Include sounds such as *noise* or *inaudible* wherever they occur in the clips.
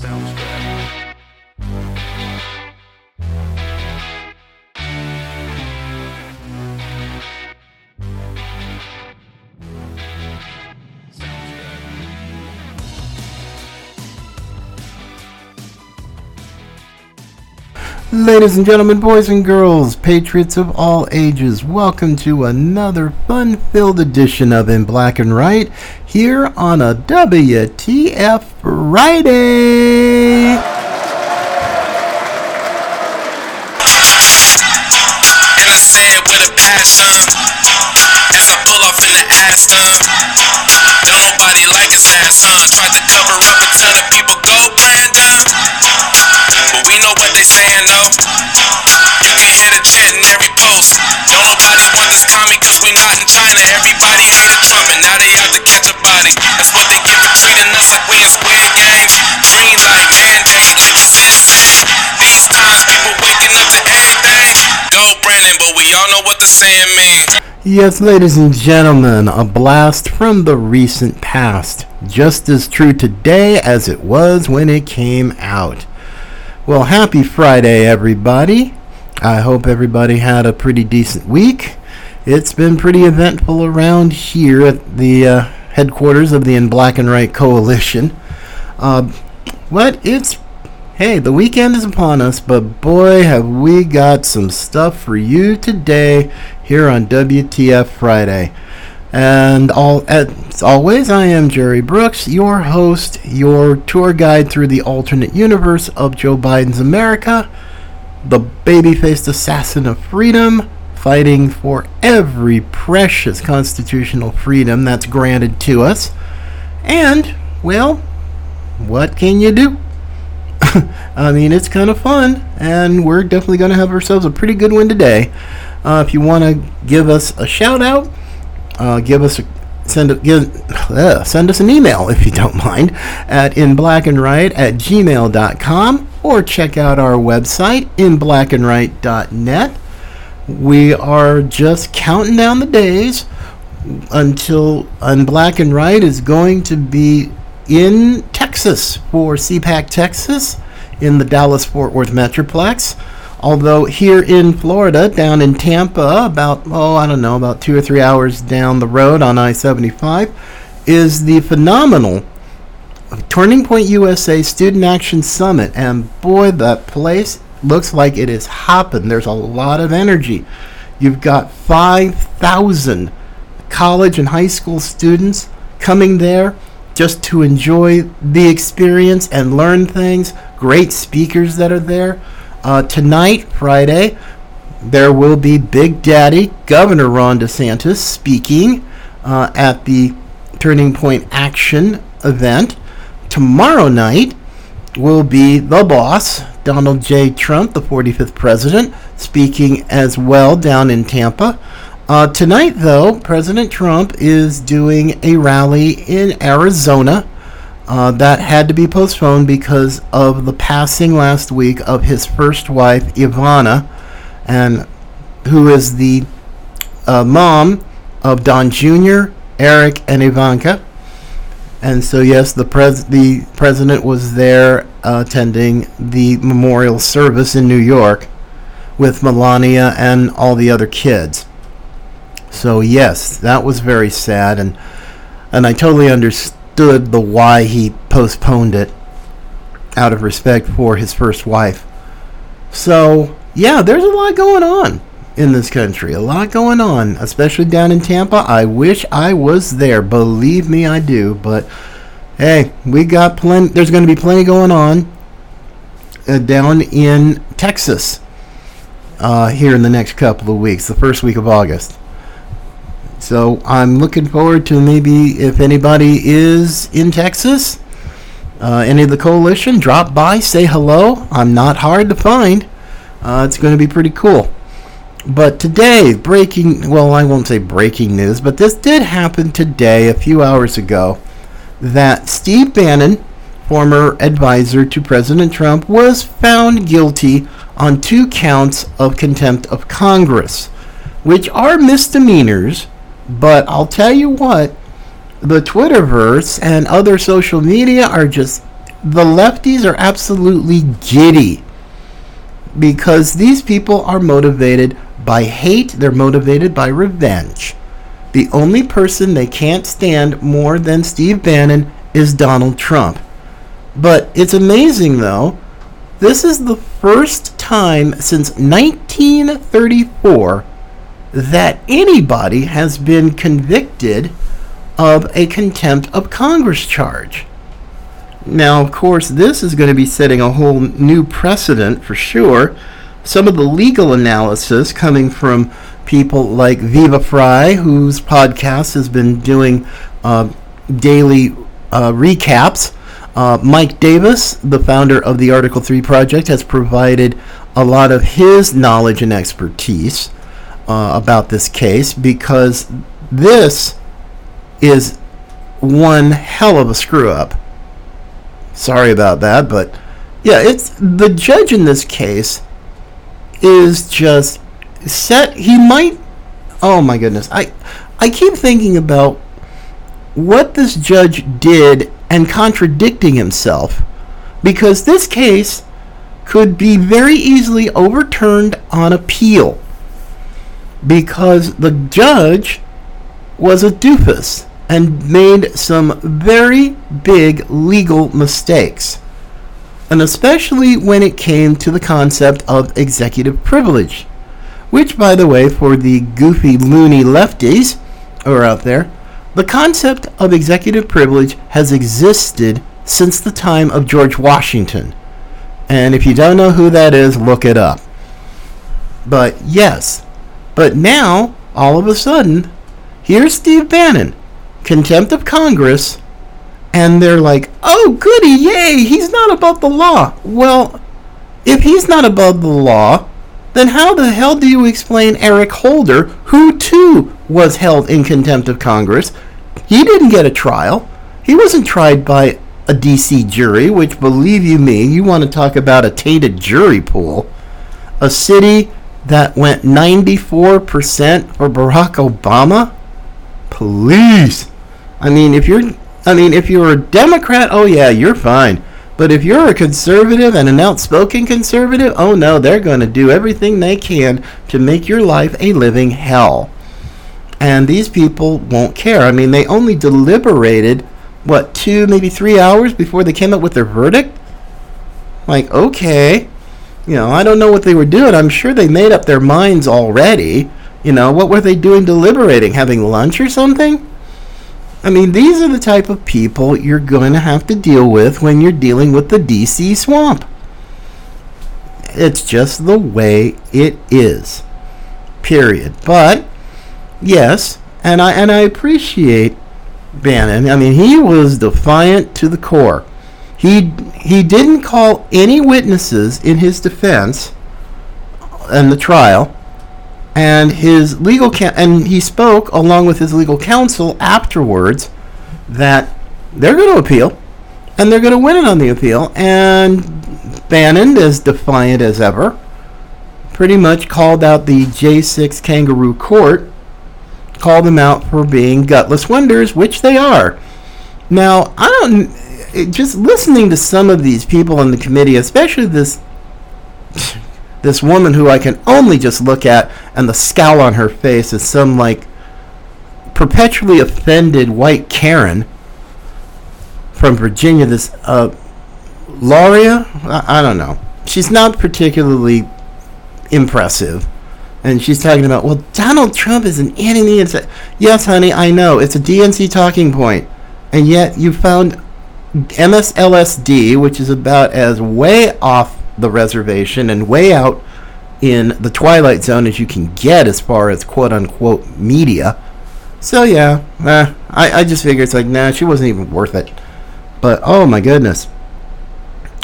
Sounds Ladies and gentlemen, boys and girls, patriots of all ages, welcome to another fun filled edition of In Black and Right here on a WTF Friday. And I say it with a passion As I pull off in the Aston Don't nobody like Tried cause we not in China Everybody Trump and now they out to catch a body That's what they for treating us like we in squid games Green light mandate, let me see it say These times people waking up to everything Go Brandon, but we all know what the saying Yes, ladies and gentlemen, a blast from the recent past. Just as true today as it was when it came out. Well, happy Friday, everybody. I hope everybody had a pretty decent week. It's been pretty eventful around here at the uh, headquarters of the In Black and Right Coalition. Uh, but it's Hey, the weekend is upon us, but boy, have we got some stuff for you today here on WTF Friday. And all, as always, I am Jerry Brooks, your host, your tour guide through the alternate universe of Joe Biden's America, the baby-faced assassin of freedom, fighting for every precious constitutional freedom that's granted to us. And, well, what can you do? *laughs* I mean, it's kind of fun, and we're definitely going to have ourselves a pretty good one today. Uh, if you want to give us a shout out, uh, give us a send a, give *sighs* uh, send us an email if you don't mind at inblackandright at gmail.com or check out our website inblackandright.net. We are just counting down the days until In Black and Right is going to be in Texas for CPAC Texas in the Dallas Fort Worth Metroplex. Although here in Florida, down in Tampa, about, oh, I don't know, about two or three hours down the road on I 75, is the phenomenal Turning Point USA Student Action Summit. And boy, that place looks like it is hopping. There's a lot of energy. You've got 5,000 college and high school students coming there just to enjoy the experience and learn things. Great speakers that are there. Uh, tonight, Friday, there will be Big Daddy, Governor Ron DeSantis, speaking uh, at the Turning Point Action event. Tomorrow night will be the boss, Donald J. Trump, the 45th president, speaking as well down in Tampa. Uh, tonight, though, President Trump is doing a rally in Arizona. Uh, that had to be postponed because of the passing last week of his first wife, Ivana, and who is the uh, mom of Don Jr., Eric, and Ivanka. And so, yes, the pres- the president was there attending the memorial service in New York with Melania and all the other kids. So yes, that was very sad, and and I totally understood the why he postponed it out of respect for his first wife. So yeah, there's a lot going on in this country, a lot going on, especially down in Tampa. I wish I was there. Believe me, I do. But hey, we got plenty. There's going to be plenty going on uh, down in Texas uh, here in the next couple of weeks, the first week of August. So I'm looking forward to maybe if anybody is in Texas, uh, any of the coalition, drop by, say hello. I'm not hard to find. Uh, it's going to be pretty cool. But today, breaking, well, I won't say breaking news, but this did happen today, a few hours ago, that Steve Bannon, former advisor to President Trump, was found guilty on two counts of contempt of Congress, which are misdemeanors but I'll tell you what, the Twitterverse and other social media are just the lefties are absolutely giddy because these people are motivated by hate, they're motivated by revenge. The only person they can't stand more than Steve Bannon is Donald Trump. But it's amazing though, this is the first time since 1934 that anybody has been convicted of a contempt of Congress charge. Now, of course, this is going to be setting a whole new precedent for sure. Some of the legal analysis coming from people like Viva Frei, whose podcast has been doing uh, daily uh, recaps. Uh, Mike Davis, the founder of the Article 3 Project, has provided a lot of his knowledge and expertise uh, about this case because this is one hell of a screw up. Sorry about that, but yeah, it's the judge in this case is just set he might oh my goodness. I I keep thinking about what this judge did and contradicting himself because this case could be very easily overturned on appeal because the judge was a doofus and made some very big legal mistakes. And especially when it came to the concept of executive privilege, which, by the way, for the goofy, loony lefties who are out there, the concept of executive privilege has existed since the time of George Washington. And if you don't know who that is, look it up. But yes, but now, all of a sudden, here's Steve Bannon, contempt of Congress, and they're like, oh, goody, yay, he's not above the law. Well, if he's not above the law, then how the hell do you explain Eric Holder, who too was held in contempt of Congress? He didn't get a trial. He wasn't tried by a DC jury, which, believe you me, you want to talk about a tainted jury pool. A city that went 94% for Barack Obama? Please. I mean, if you're I mean, if you're a Democrat, oh yeah, you're fine. But if you're a conservative and an outspoken conservative, oh no, they're going to do everything they can to make your life a living hell. And these people won't care. I mean, they only deliberated, what, two, maybe three hours before they came up with their verdict? Like, okay. You know, I don't know what they were doing. I'm sure they made up their minds already. You know, what were they doing deliberating? Having lunch or something? I mean, these are the type of people you're going to have to deal with when you're dealing with the DC swamp. It's just the way it is. Period. But yes, and I and I appreciate Bannon. I mean, he was defiant to the core. He he didn't call any witnesses in his defense in the trial and his legal ca- and he spoke along with his legal counsel afterwards that they're going to appeal and they're going to win it on the appeal and Bannon as defiant as ever pretty much called out the J6 kangaroo court called them out for being gutless wonders which they are. Now I don't just listening to some of these people in the committee especially this this woman who I can only just look at, and the scowl on her face is some like perpetually offended white Karen from Virginia. This uh, Luria, I, I don't know. She's not particularly impressive, and she's talking about well, Donald Trump is an enemy. Yes, honey, I know it's a DNC talking point, and yet you found MSLSD, which is about as way off the reservation and way out in the twilight zone as you can get as far as quote unquote media. So yeah, eh, I, I just figured it's like, nah, she wasn't even worth it. But oh my goodness.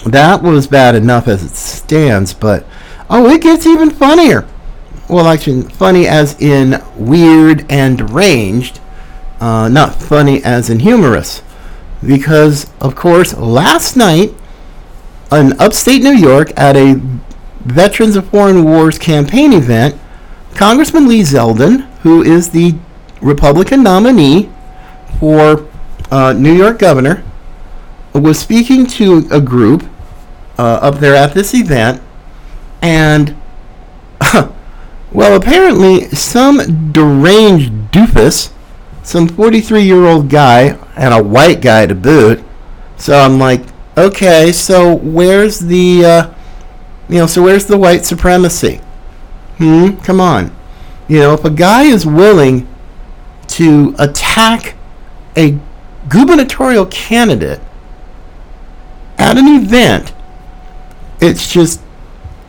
That was bad enough as it stands, but oh, it gets even funnier. Well, actually, funny as in weird and deranged, uh, not funny as in humorous. Because, of course, last night in upstate New York at a Veterans of Foreign Wars campaign event, Congressman Lee Zeldin, who is the Republican nominee for uh, New York governor, was speaking to a group uh, up there at this event, and *laughs* well, apparently some deranged doofus, some 43 year old guy, and a white guy to boot. So I'm like, okay, so where's the, uh, you know, so where's the white supremacy? Hmm, come on. You know, if a guy is willing to attack a gubernatorial candidate at an event, it's just,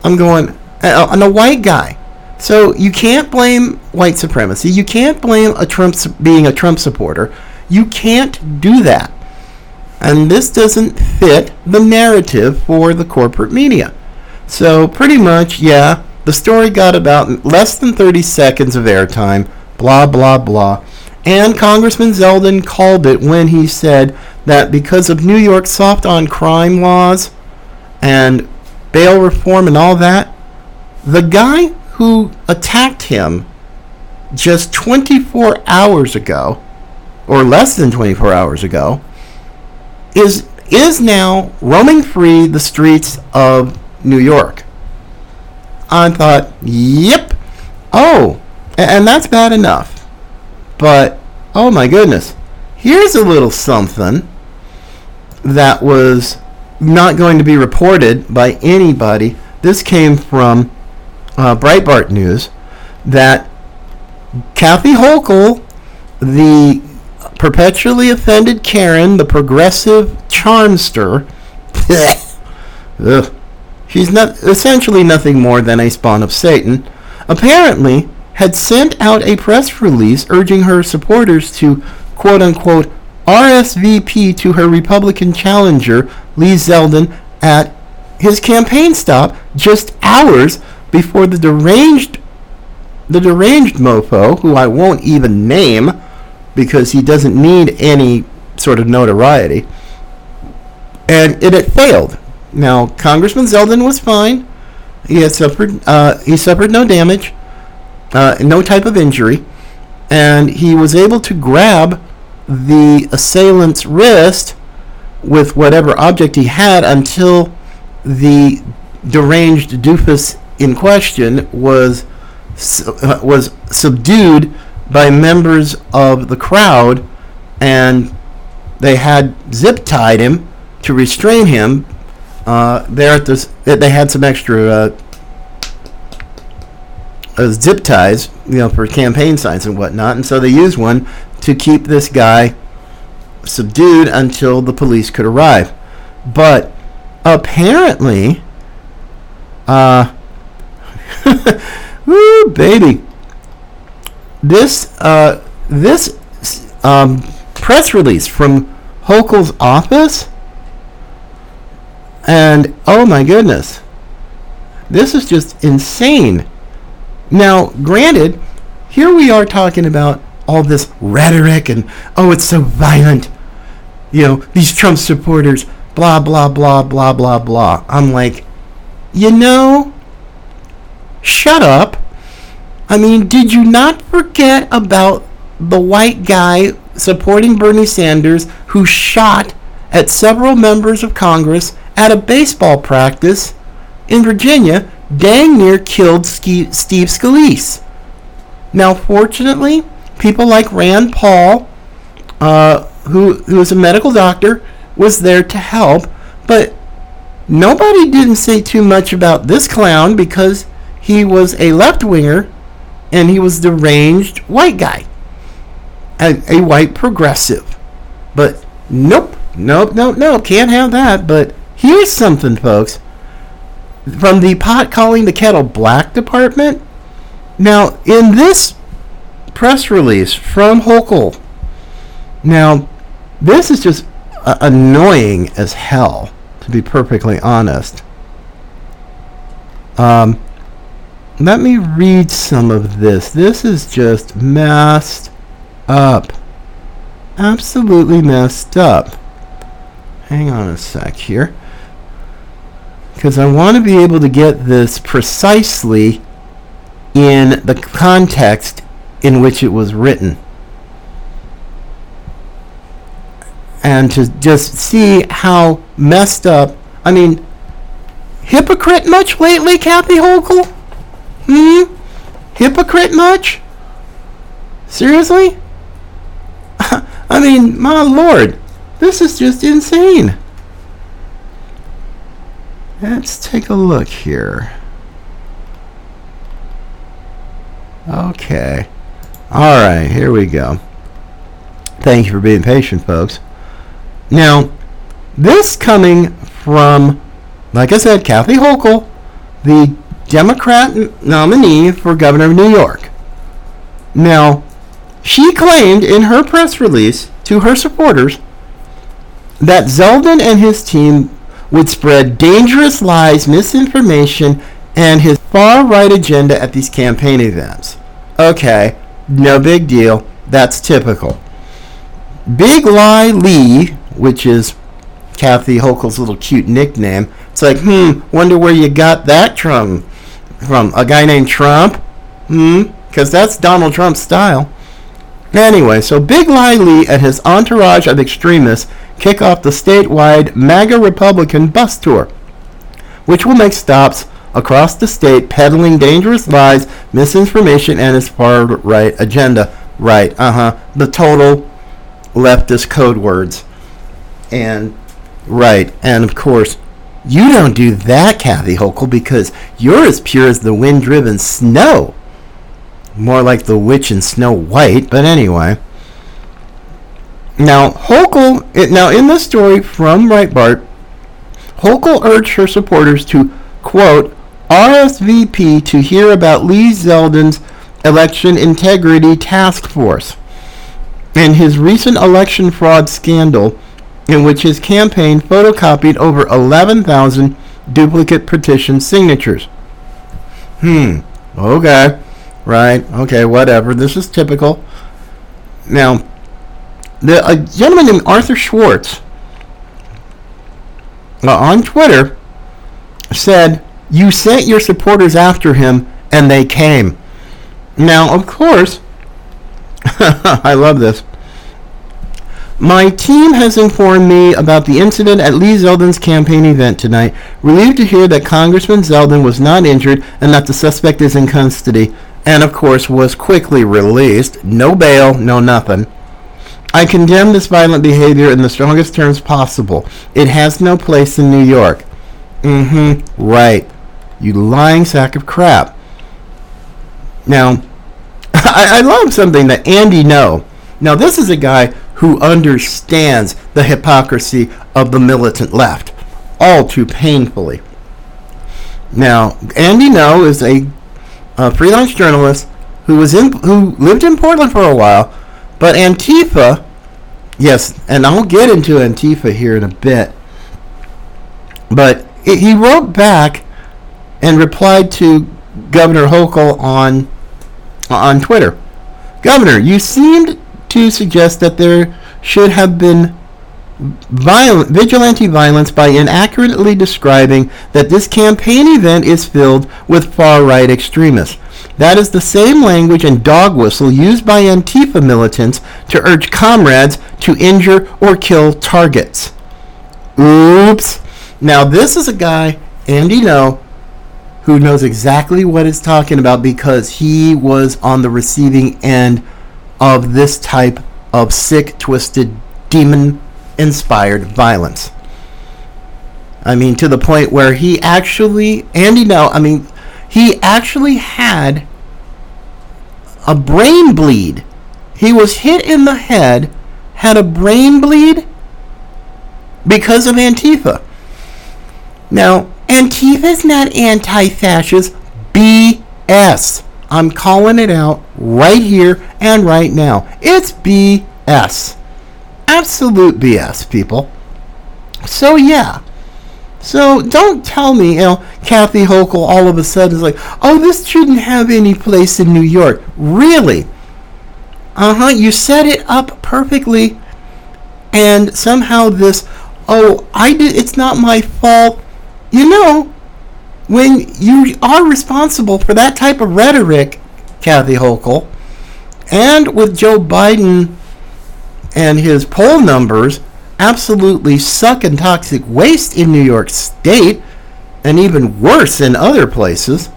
I'm going, uh, and a white guy. So you can't blame white supremacy. You can't blame a Trump being a Trump supporter. You can't do that. And this doesn't fit the narrative for the corporate media. So pretty much, yeah, the story got about less than 30 seconds of airtime, blah, blah, blah. And Congressman Zeldin called it when he said that because of New York's soft on crime laws and bail reform and all that, the guy who attacked him just 24 hours ago, or less than 24 hours ago, is is now roaming free the streets of New York. I thought, yep. Oh, and that's bad enough. But oh my goodness, here's a little something that was not going to be reported by anybody. This came from uh, Breitbart News that Kathy Hochul, the perpetually offended Karen, the progressive charmster, ugh, she's not essentially nothing more than a spawn of Satan, apparently had sent out a press release urging her supporters to quote unquote RSVP to her Republican challenger, Lee Zeldin, at his campaign stop just hours before the deranged the deranged mofo, who I won't even name because he doesn't need any sort of notoriety, and it had failed. Now, Congressman Zeldin was fine. He had suffered uh, he suffered no damage, uh, no type of injury, and he was able to grab the assailant's wrist with whatever object he had until the deranged doofus in question was uh, was subdued by members of the crowd, and they had zip tied him to restrain him. Uh, there at this, they had some extra uh, uh, zip ties, you know, for campaign signs and whatnot, and so they used one to keep this guy subdued until the police could arrive. But apparently, uh, *laughs* woo, baby, this uh, this um, press release from Hochul's office, and oh my goodness, this is just insane. Now, granted, here we are talking about all this rhetoric and oh, it's so violent. You know, these Trump supporters, blah, blah, blah, blah, blah, blah. I'm like, you know, shut up. I mean, did you not forget about the white guy supporting Bernie Sanders who shot at several members of Congress at a baseball practice in Virginia, dang near killed Steve Scalise? Now, fortunately, people like Rand Paul, uh, who who is a medical doctor, was there to help, but nobody didn't say too much about this clown because he was a left winger and he was deranged white guy, a, a white progressive. But nope, nope, nope, nope, can't have that. But here's something, folks. From the pot calling the kettle black department. Now, in this press release from Hochul, now this is just uh, annoying as hell, to be perfectly honest. Um, let me read some of this. This is just messed up. Absolutely messed up. Hang on a sec here. Because I want to be able to get this precisely in the context in which it was written. and to just see how messed up. I mean, hypocrite much lately, Kathy Hochul? Hmm? Hypocrite much? Seriously? *laughs* I mean, my lord, this is just insane. Let's take a look here. Okay. All right, here we go. Thank you for being patient, folks. Now, this coming from, like I said, Kathy Hochul, the Democrat nominee for governor of New York. Now, she claimed in her press release to her supporters that Zeldin and his team would spread dangerous lies, misinformation, and his far right agenda at these campaign events. Okay, no big deal. That's typical. Big Lie Lee, which is Kathy Hochul's little cute nickname, it's like, hmm, wonder where you got that from. From a guy named Trump? Hmm, because that's Donald Trump's style. Anyway, so Big Lie Lee and his entourage of extremists kick off the statewide MAGA Republican bus tour, which will make stops across the state peddling dangerous lies, misinformation, and his far right agenda. Right, uh huh. The total leftist code words. And, right, and of course, you don't do that, Kathy Hochul, because you're as pure as the wind driven snow more like the witch in Snow White, but anyway. Now, Hochul, now in the story from Breitbart, Hochul urged her supporters to, quote, RSVP to hear about Lee Zeldin's election integrity task force and his recent election fraud scandal in which his campaign photocopied over 11,000 duplicate petition signatures. Hmm, okay. Right. Okay. Whatever. This is typical. Now, the a gentleman named Arthur Schwartz uh, on Twitter said you sent your supporters after him and they came. Now, of course, *laughs* I love this. My team has informed me about the incident at Lee Zeldin's campaign event tonight. Relieved to hear that Congressman Zeldin was not injured and that the suspect is in custody and of course was quickly released. No bail, no nothing. I condemn this violent behavior in the strongest terms possible. It has no place in New York. Mm-hmm. Right. You lying sack of crap. Now, *laughs* I, I love something that Andy Ngo. Now, this is a guy who understands the hypocrisy of the militant left all too painfully. Now, Andy Ngo is a a freelance journalist who was in who lived in Portland for a while, but Antifa, yes, and I'll get into Antifa here in a bit. But it, he wrote back and replied to Governor Hochul on on Twitter. Governor, you seemed to suggest that there should have been violent, vigilante violence by inaccurately describing that this campaign event is filled with far-right extremists. That is the same language and dog whistle used by Antifa militants to urge comrades to injure or kill targets. Oops. Now this is a guy, Andy Ngo, who knows exactly what he's talking about because he was on the receiving end of this type of sick, twisted, demon inspired violence. I mean, to the point where he actually, Andy Ngo, I mean, he actually had a brain bleed. He was hit in the head, had a brain bleed because of Antifa. Now, Antifa's not anti fascist. BS. I'm calling it out right here and right now. It's BS. Absolute BS, people. So, yeah. So don't tell me, you know, Kathy Hochul all of a sudden is like, oh, this shouldn't have any place in New York. Really? Uh huh. You set it up perfectly, and somehow this, oh, I did. It's not my fault. You know, when you are responsible for that type of rhetoric, Kathy Hochul, and with Joe Biden and his poll numbers absolutely sucking toxic waste in New York State, and even worse in other places,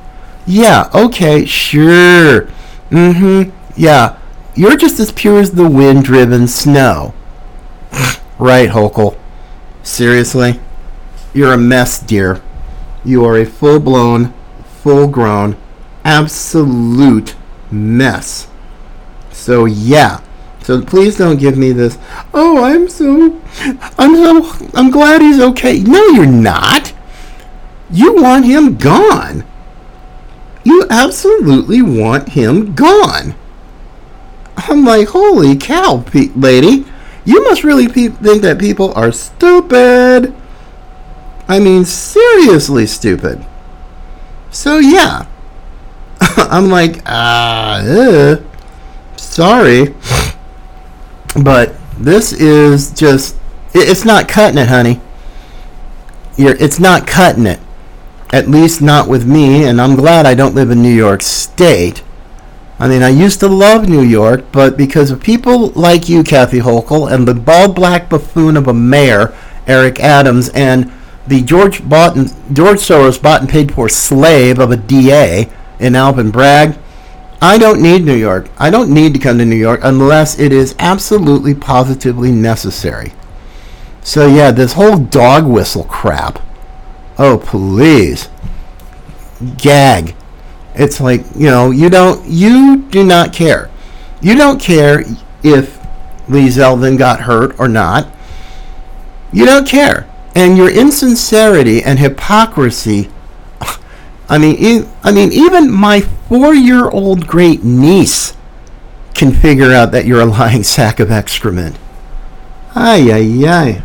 yeah, okay, sure. Mm hmm. Yeah, you're just as pure as the wind driven snow. *sighs* right, Hochul. Seriously? You're a mess, dear. You are a full blown, full grown, absolute mess. So, yeah. So please don't give me this. Oh, I'm so, I'm so, I'm glad he's okay. No, you're not. You want him gone. You absolutely want him gone. I'm like, holy cow, lady. You must really pe- think that people are stupid. I mean, seriously stupid. So, yeah. *laughs* I'm like, ah, uh, sorry. But this is just, it- it's not cutting it, honey. You're, it's not cutting it. At least not with me, and I'm glad I don't live in New York State. I mean, I used to love New York, but because of people like you, Kathy Hochul, and the bald black buffoon of a mayor, Eric Adams, and the George bought and, George Soros bought and paid for slave of a DA in Alvin Bragg, I don't need New York. I don't need to come to New York unless it is absolutely positively necessary. So yeah, this whole dog whistle crap. Oh please. Gag. It's like, you know, you don't you do not care. You don't care if Lee Zeldin got hurt or not. You don't care. And your insincerity and hypocrisy I mean, e- I mean, even my four-year-old great niece can figure out that you're a lying *laughs* sack of excrement. Ay, ay, ay.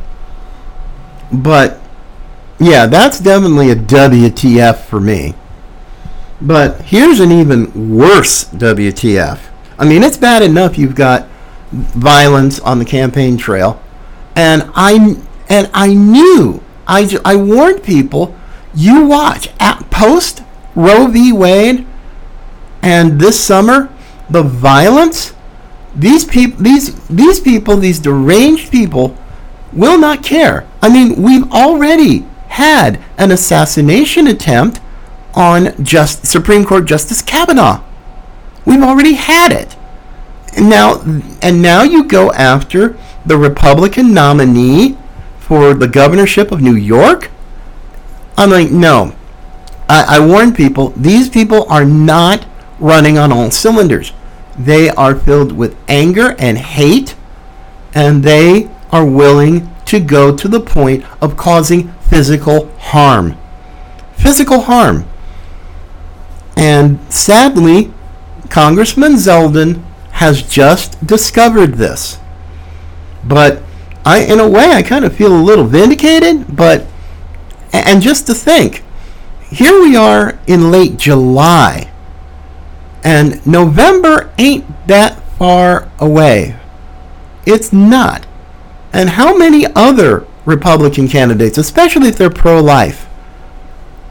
But, yeah, that's definitely a WTF for me. But here's an even worse WTF. I mean, it's bad enough you've got violence on the campaign trail, and I and I knew I, I warned people. You watch at post Roe v. Wade, and this summer the violence. These people, these these people, these deranged people, will not care. I mean, we've already had an assassination attempt on just Supreme Court Justice Kavanaugh. We've already had it. Now and now you go after the Republican nominee for the governorship of New York? I'm like, no. I, I warn people, these people are not running on all cylinders. They are filled with anger and hate, and they are willing to go to the point of causing physical harm. Physical harm. And sadly, Congressman Zeldin has just discovered this. But I, in a way, I kind of feel a little vindicated. But, and just to think, here we are in late July, and November ain't that far away. It's not. And how many other Republican candidates, especially if they're pro life,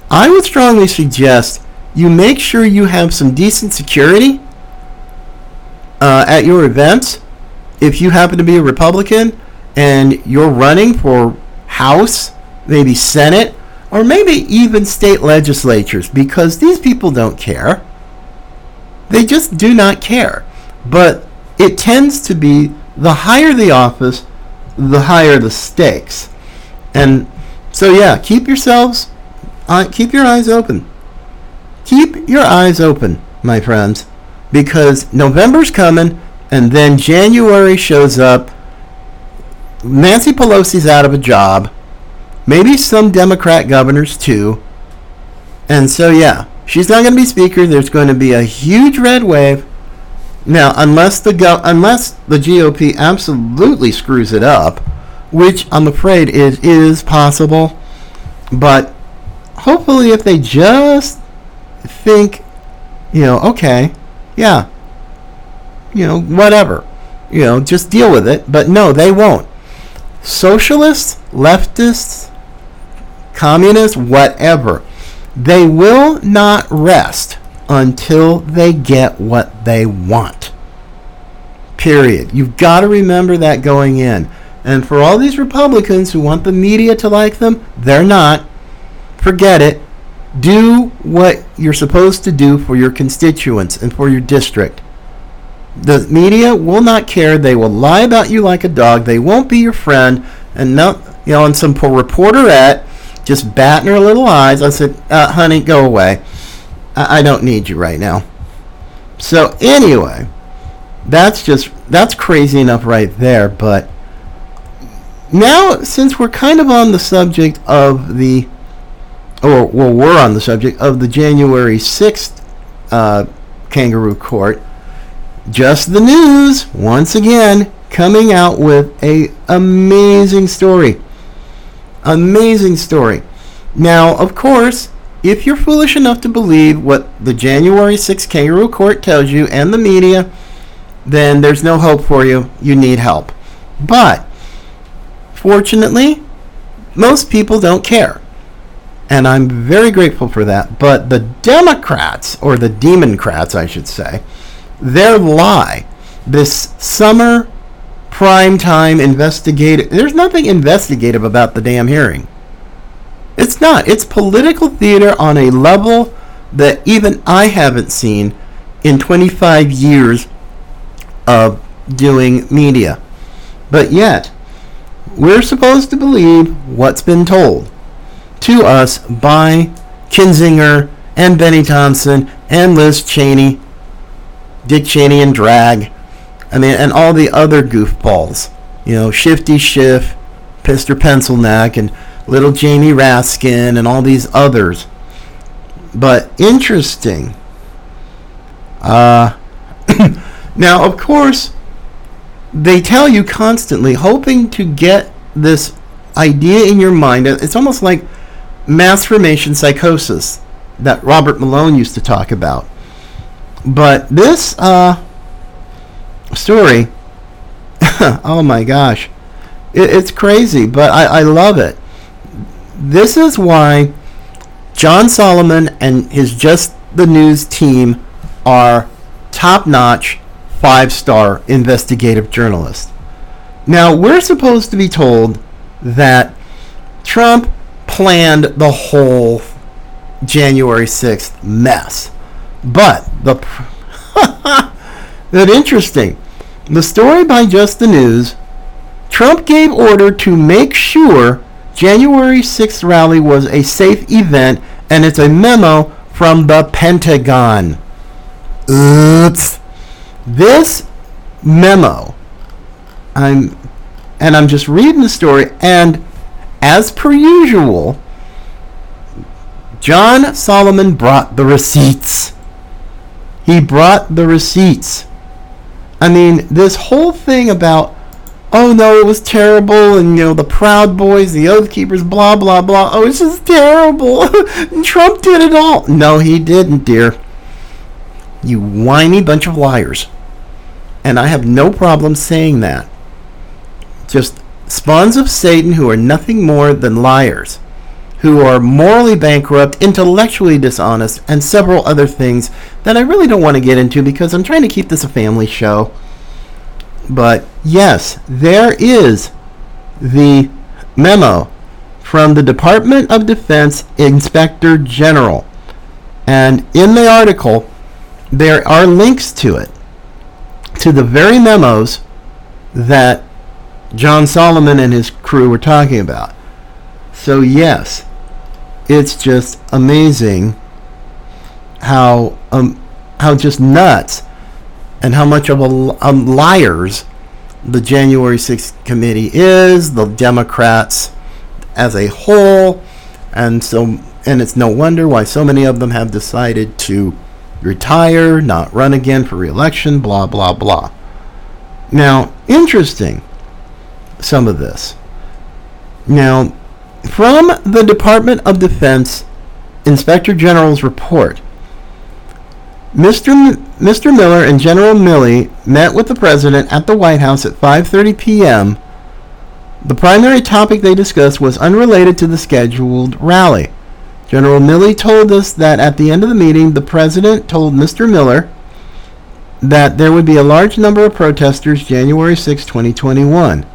I would strongly suggest you make sure you have some decent security uh, at your events. If you happen to be a Republican and you're running for House, maybe Senate, or maybe even state legislatures, because these people don't care. They just do not care. But it tends to be the higher the office, the higher the stakes. And so, yeah, keep yourselves, uh, keep your eyes open. Keep your eyes open, my friends, because November's coming, and then January shows up. Nancy Pelosi's out of a job. Maybe some Democrat governors too. And so, yeah, she's not going to be speaker. There's going to be a huge red wave. Now, unless the go- unless the GOP absolutely screws it up, which I'm afraid it is possible, but hopefully, if they just think, you know, okay, yeah, you know, whatever, you know, just deal with it. But no, they won't. Socialists, leftists, communists, whatever, they will not rest until they get what they want. Period. You've got to remember that going in. And for all these Republicans who want the media to like them, they're not. Forget it. Do what you're supposed to do for your constituents and for your district. The media will not care. They will lie about you like a dog. They won't be your friend. And no, you know, and some poor reporterette just batting her little eyes. I said, uh, "Honey, go away. I, I don't need you right now." So anyway, that's just that's crazy enough right there. But now, since we're kind of on the subject of the, or well, we're on the subject of the January sixth uh, kangaroo court just the news once again coming out with a amazing story. Amazing story. Now of course if you're foolish enough to believe what the january 6 kangaroo court tells you and the media then there's no hope for you. You need help. But fortunately most people don't care. And i'm very grateful for that. But the democrats or the democrats i should say their lie, this summer primetime investigative, there's nothing investigative about the damn hearing. It's not. It's political theater on a level that even I haven't seen in 25 years of doing media. But yet, we're supposed to believe what's been told to us by Kinzinger and Benny Thompson and Liz Cheney Dick Cheney and Drag. I mean, and all the other goofballs. You know, Shifty Schiff, Mr. Pencilneck, and Little Jamie Raskin, and all these others. But interesting. Uh, *coughs* now, of course, they tell you constantly, hoping to get this idea in your mind. It's almost like mass formation psychosis that Robert Malone used to talk about. But this uh, story, *laughs* oh my gosh, it, it's crazy, but I, I love it. This is why John Solomon and his Just the News team are top notch, five star investigative journalists. Now, we're supposed to be told that Trump planned the whole January 6th mess. But the *laughs* that interesting. The story by Just the News. Trump gave order to make sure January 6th rally was a safe event, and it's a memo from the Pentagon. Oops. This memo, I'm, and I'm just reading the story, and as per usual, John Solomon brought the receipts. He brought the receipts. I mean, this whole thing about, oh no, it was terrible, and you know, the Proud Boys, the Oath Keepers, blah, blah, blah. Oh, it's just terrible. *laughs* Trump did it all. No, he didn't, dear. You whiny bunch of liars. And I have no problem saying that. Just spawns of Satan who are nothing more than liars who are morally bankrupt, intellectually dishonest, and several other things that I really don't want to get into because I'm trying to keep this a family show. But yes, there is the memo from the Department of Defense Inspector General. And in the article, there are links to it, to the very memos that John Solomon and his crew were talking about. So, yes, it's just amazing how um how just nuts and how much of a um, liars the January 6th committee is, the Democrats as a whole, and so and it's no wonder why so many of them have decided to retire, not run again for reelection, blah blah blah. Now, interesting some of this. Now, from the Department of Defense Inspector General's report, Mr. M- Mr. Miller and General Milley met with the president at the White House at 5:30 p.m. The primary topic they discussed was unrelated to the scheduled rally. General Milley told us that at the end of the meeting, the president told Mr. Miller that there would be a large number of protesters January 6, 2021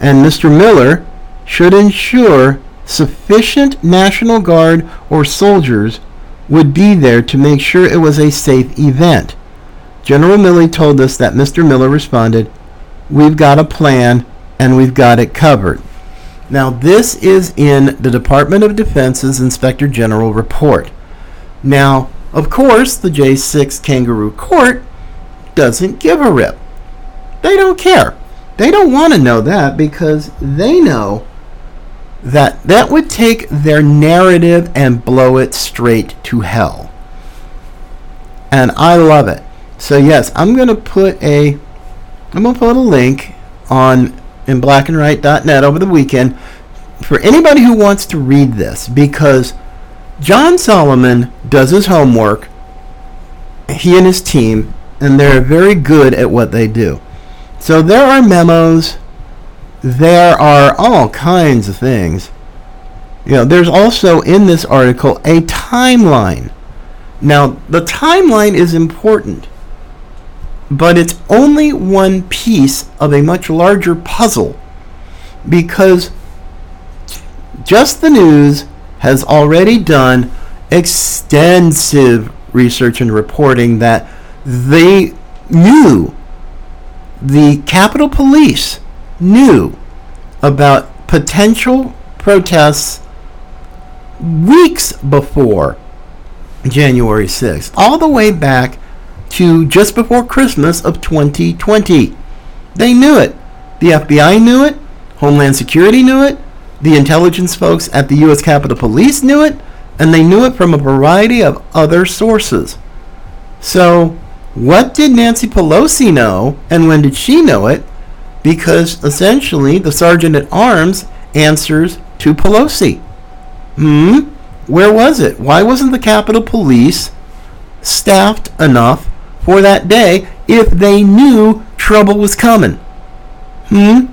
and Mr. Miller should ensure sufficient National Guard or soldiers would be there to make sure it was a safe event. General Milley told us that Mr. Miller responded, We've got a plan and we've got it covered. Now, this is in the Department of Defense's Inspector General report. Now, of course, the J6 Kangaroo Court doesn't give a rip. They don't care. They don't want to know that because they know that that would take their narrative and blow it straight to hell. And I love it. So yes, I'm to put a I'm to put a link on in blackandright.net over the weekend for anybody who wants to read this because John Solomon does his homework, he and his team, and they're very good at what they do. So there are memos, there are all kinds of things. You know, there's also in this article a timeline. Now, the timeline is important, but it's only one piece of a much larger puzzle because just the news has already done extensive research and reporting that they knew the Capitol Police knew about potential protests weeks before January 6th, all the way back to just before Christmas of 2020. They knew it. The FBI knew it. Homeland Security knew it. The intelligence folks at the U.S. Capitol Police knew it. And they knew it from a variety of other sources. So, what did Nancy Pelosi know and when did she know it? Because essentially, the Sergeant at Arms answers to Pelosi. Hmm? Where was it? Why wasn't the Capitol Police staffed enough for that day if they knew trouble was coming? Hmm?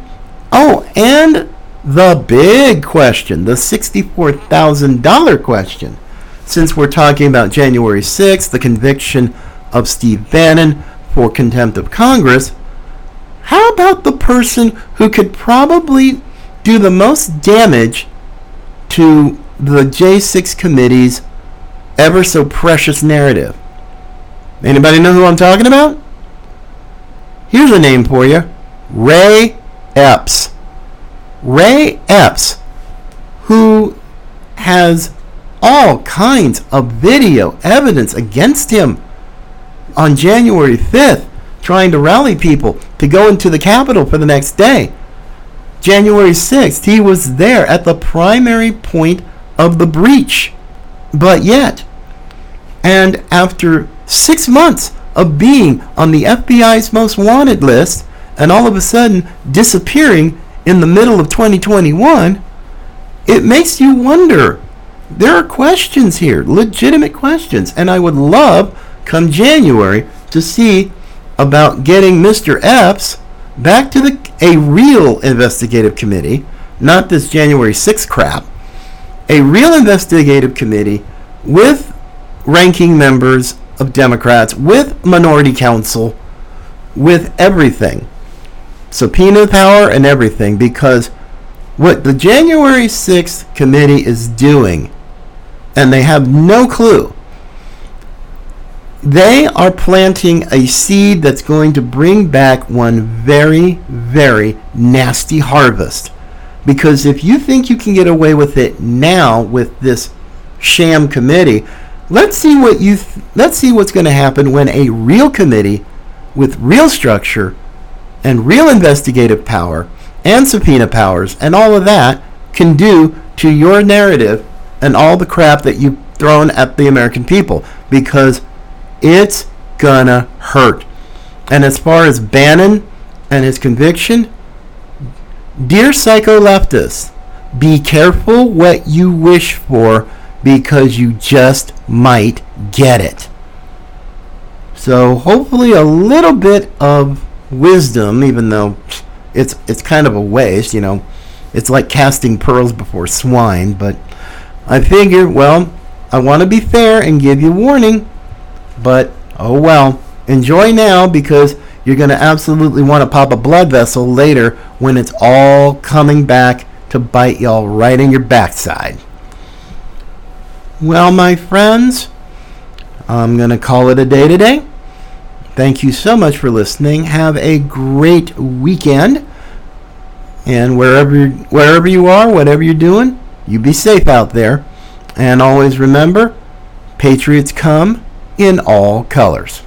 Oh, and the big question, the $64,000 question. Since we're talking about January 6th, the conviction of Steve Bannon for contempt of Congress, how about the person who could probably do the most damage to the J6 committee's ever so precious narrative? Anybody know who I'm talking about? Here's a name for you Ray Epps. Ray Epps, who has all kinds of video evidence against him on January 5th, trying to rally people to go into the Capitol for the next day. January 6th, he was there at the primary point of the breach. But yet, and after six months of being on the FBI's most wanted list, and all of a sudden disappearing in the middle of 2021, it makes you wonder. There are questions here, legitimate questions, and I would love come January to see about getting Mr. Epps back to the a real investigative committee, not this January 6th crap. A real investigative committee with ranking members of Democrats, with minority counsel, with everything. Subpoena power and everything because what the January 6th committee is doing and they have no clue they are planting a seed that's going to bring back one very, very nasty harvest. Because if you think you can get away with it now with this sham committee, let's see what you th- let's see what's going to happen when a real committee with real structure and real investigative power and subpoena powers and all of that can do to your narrative and all the crap that you've thrown at the American people because it's gonna hurt. And as far as Bannon and his conviction, dear psycho leftists, be careful what you wish for because you just might get it. So hopefully a little bit of wisdom, even though it's it's kind of a waste, you know. It's like casting pearls before swine, but I figure, well, I want to be fair and give you warning. But oh well, enjoy now because you're going to absolutely want to pop a blood vessel later when it's all coming back to bite y'all right in your backside. Well, my friends, I'm going to call it a day today. Thank you so much for listening. Have a great weekend. And wherever wherever you are, whatever you're doing, you be safe out there. And always remember, Patriots come in all colors.